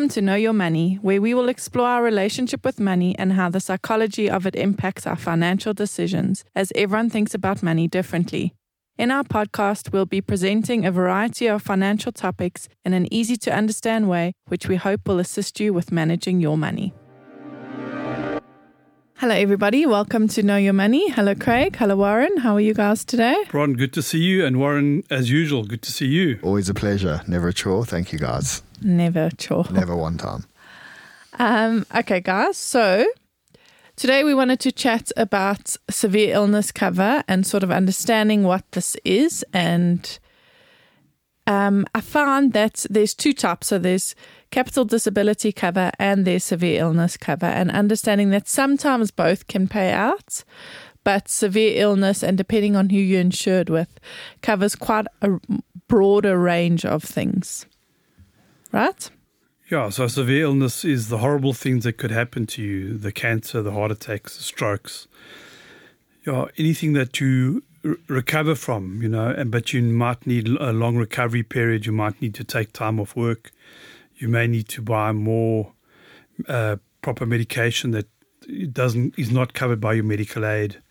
Welcome to Know Your Money, where we will explore our relationship with money and how the psychology of it impacts our financial decisions, as everyone thinks about money differently. In our podcast, we'll be presenting a variety of financial topics in an easy to understand way, which we hope will assist you with managing your money. Hello, everybody. Welcome to Know Your Money. Hello, Craig. Hello, Warren. How are you guys today? Ron, good to see you. And Warren, as usual, good to see you. Always a pleasure. Never a chore. Thank you, guys. Never chore. Never one time. Um, okay, guys. So today we wanted to chat about severe illness cover and sort of understanding what this is. And um, I found that there's two types. So there's capital disability cover and there's severe illness cover, and understanding that sometimes both can pay out. But severe illness, and depending on who you're insured with, covers quite a broader range of things. Right? Yeah, so severe illness is the horrible things that could happen to you the cancer, the heart attacks, the strokes. Yeah, anything that you recover from, you know, and but you might need a long recovery period. You might need to take time off work. You may need to buy more uh, proper medication that doesn't is not covered by your medical aid.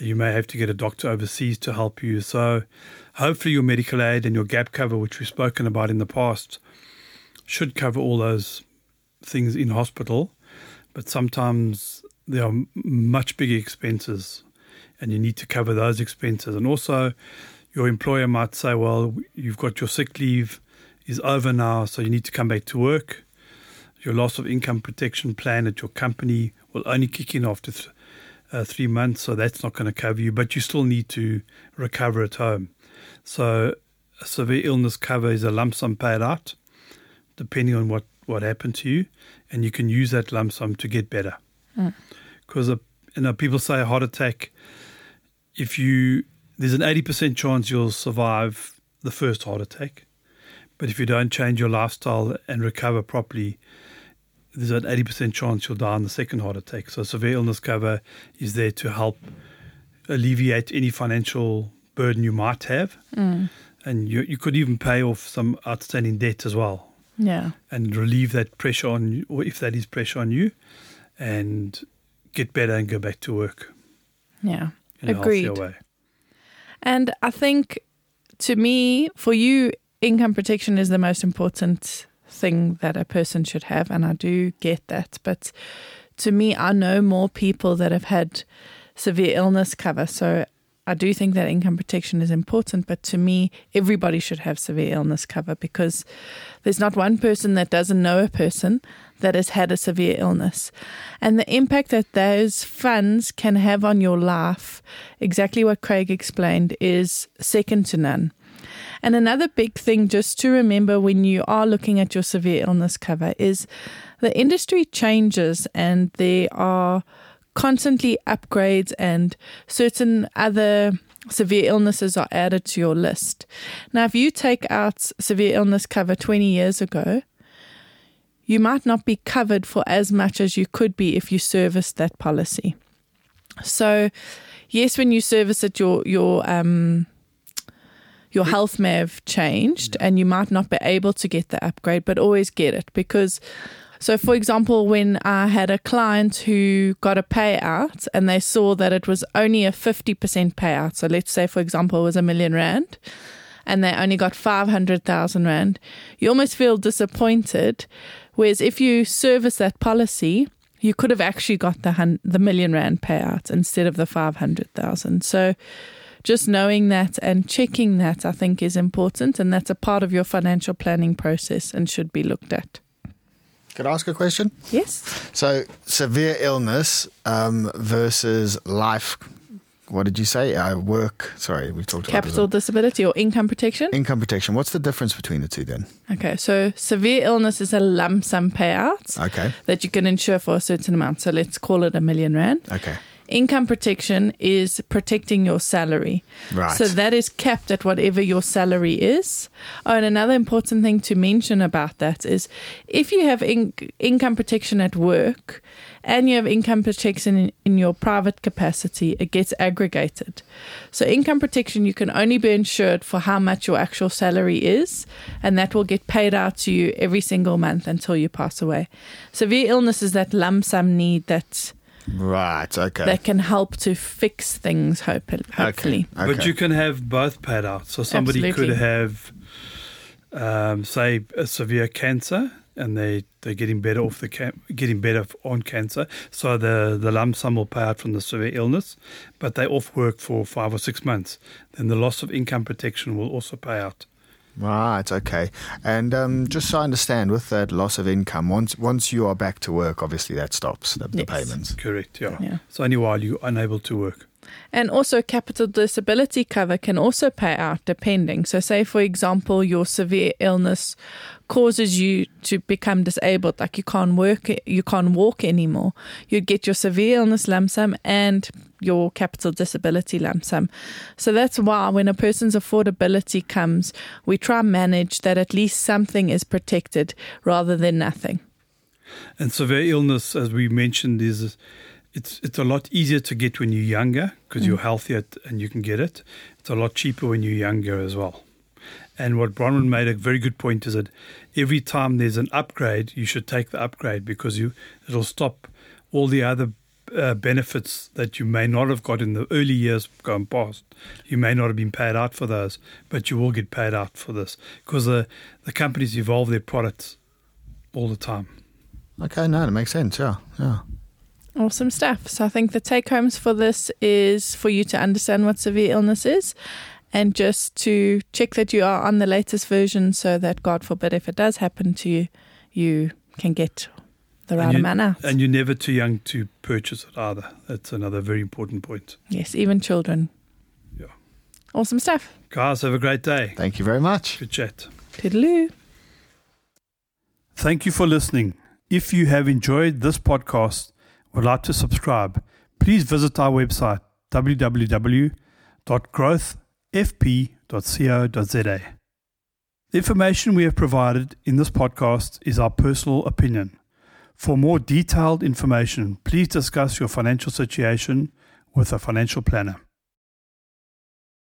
You may have to get a doctor overseas to help you. So, hopefully, your medical aid and your gap cover, which we've spoken about in the past, should cover all those things in hospital. But sometimes there are much bigger expenses, and you need to cover those expenses. And also, your employer might say, "Well, you've got your sick leave." is over now, so you need to come back to work. Your loss of income protection plan at your company will only kick in after th- uh, three months, so that's not going to cover you, but you still need to recover at home. So, a severe illness cover is a lump sum paid out, depending on what, what happened to you, and you can use that lump sum to get better. Because mm. you know, people say a heart attack, if you there's an 80% chance you'll survive the first heart attack but if you don't change your lifestyle and recover properly, there's an 80% chance you'll die in the second heart attack. So, severe illness cover is there to help alleviate any financial burden you might have. Mm. And you, you could even pay off some outstanding debt as well. Yeah. And relieve that pressure on you, or if that is pressure on you, and get better and go back to work. Yeah. In Agreed. And I think to me, for you, income protection is the most important thing that a person should have, and I do get that. But to me, I know more people that have had severe illness cover. So I do think that income protection is important, but to me, everybody should have severe illness cover because there's not one person that doesn't know a person that has had a severe illness. And the impact that those funds can have on your life, exactly what Craig explained, is second to none. And another big thing just to remember when you are looking at your severe illness cover is the industry changes and there are constantly upgrades and certain other severe illnesses are added to your list. Now, if you take out severe illness cover 20 years ago, you might not be covered for as much as you could be if you serviced that policy. So, yes, when you service it, your your um, your health may have changed and you might not be able to get the upgrade, but always get it because. So, for example, when I had a client who got a payout and they saw that it was only a 50% payout, so let's say, for example, it was a million rand and they only got 500,000 rand, you almost feel disappointed. Whereas if you service that policy, you could have actually got the, hun- the million rand payout instead of the 500,000. So, just knowing that and checking that, I think, is important. And that's a part of your financial planning process and should be looked at. Could I ask a question? Yes. So, severe illness um, versus life. What did you say? Uh, work. Sorry, we've talked about capital disability or income protection. Income protection. What's the difference between the two then? Okay, so severe illness is a lump sum payout. Okay. That you can insure for a certain amount. So let's call it a million rand. Okay. Income protection is protecting your salary. Right. So that is capped at whatever your salary is. Oh, and another important thing to mention about that is if you have in- income protection at work and you have income protection in, in your private capacity, it gets aggregated. So income protection, you can only be insured for how much your actual salary is, and that will get paid out to you every single month until you pass away. Severe illness is that lump sum need that Right. Okay. that can help to fix things. Hope, hopefully, Okay. But you can have both paid out. So somebody Absolutely. could have, um, say, a severe cancer, and they they're getting better off the cam- getting better on cancer. So the the lump sum will pay out from the severe illness, but they off work for five or six months. Then the loss of income protection will also pay out. Right. Okay. And um, just so I understand, with that loss of income, once once you are back to work, obviously that stops the, the payments. Correct. Yeah. Yeah. So only while you're unable to work. And also, capital disability cover can also pay out depending. So, say for example, your severe illness causes you to become disabled, like you can't work, you can't walk anymore. You'd get your severe illness lump sum and your capital disability lump sum. So that's why when a person's affordability comes, we try manage that at least something is protected rather than nothing. And severe illness, as we mentioned, is it's it's a lot easier to get when you're younger because you're healthier and you can get it. It's a lot cheaper when you're younger as well. And what Bronwyn made a very good point is that every time there's an upgrade, you should take the upgrade because you it'll stop all the other uh, benefits that you may not have got in the early years gone past. You may not have been paid out for those, but you will get paid out for this because the the companies evolve their products all the time. Okay. No, that makes sense. Yeah. Yeah. Awesome stuff. So I think the take homes for this is for you to understand what severe illness is and just to check that you are on the latest version so that God forbid if it does happen to you, you can get the right you, amount out. And you're never too young to purchase it either. That's another very important point. yes, even children. Yeah. Awesome stuff. Guys, have a great day. Thank you very much. Good chat. Toodaloo. Thank you for listening. If you have enjoyed this podcast, would like to subscribe, please visit our website www.growthfp.co.za. The information we have provided in this podcast is our personal opinion. For more detailed information, please discuss your financial situation with a financial planner.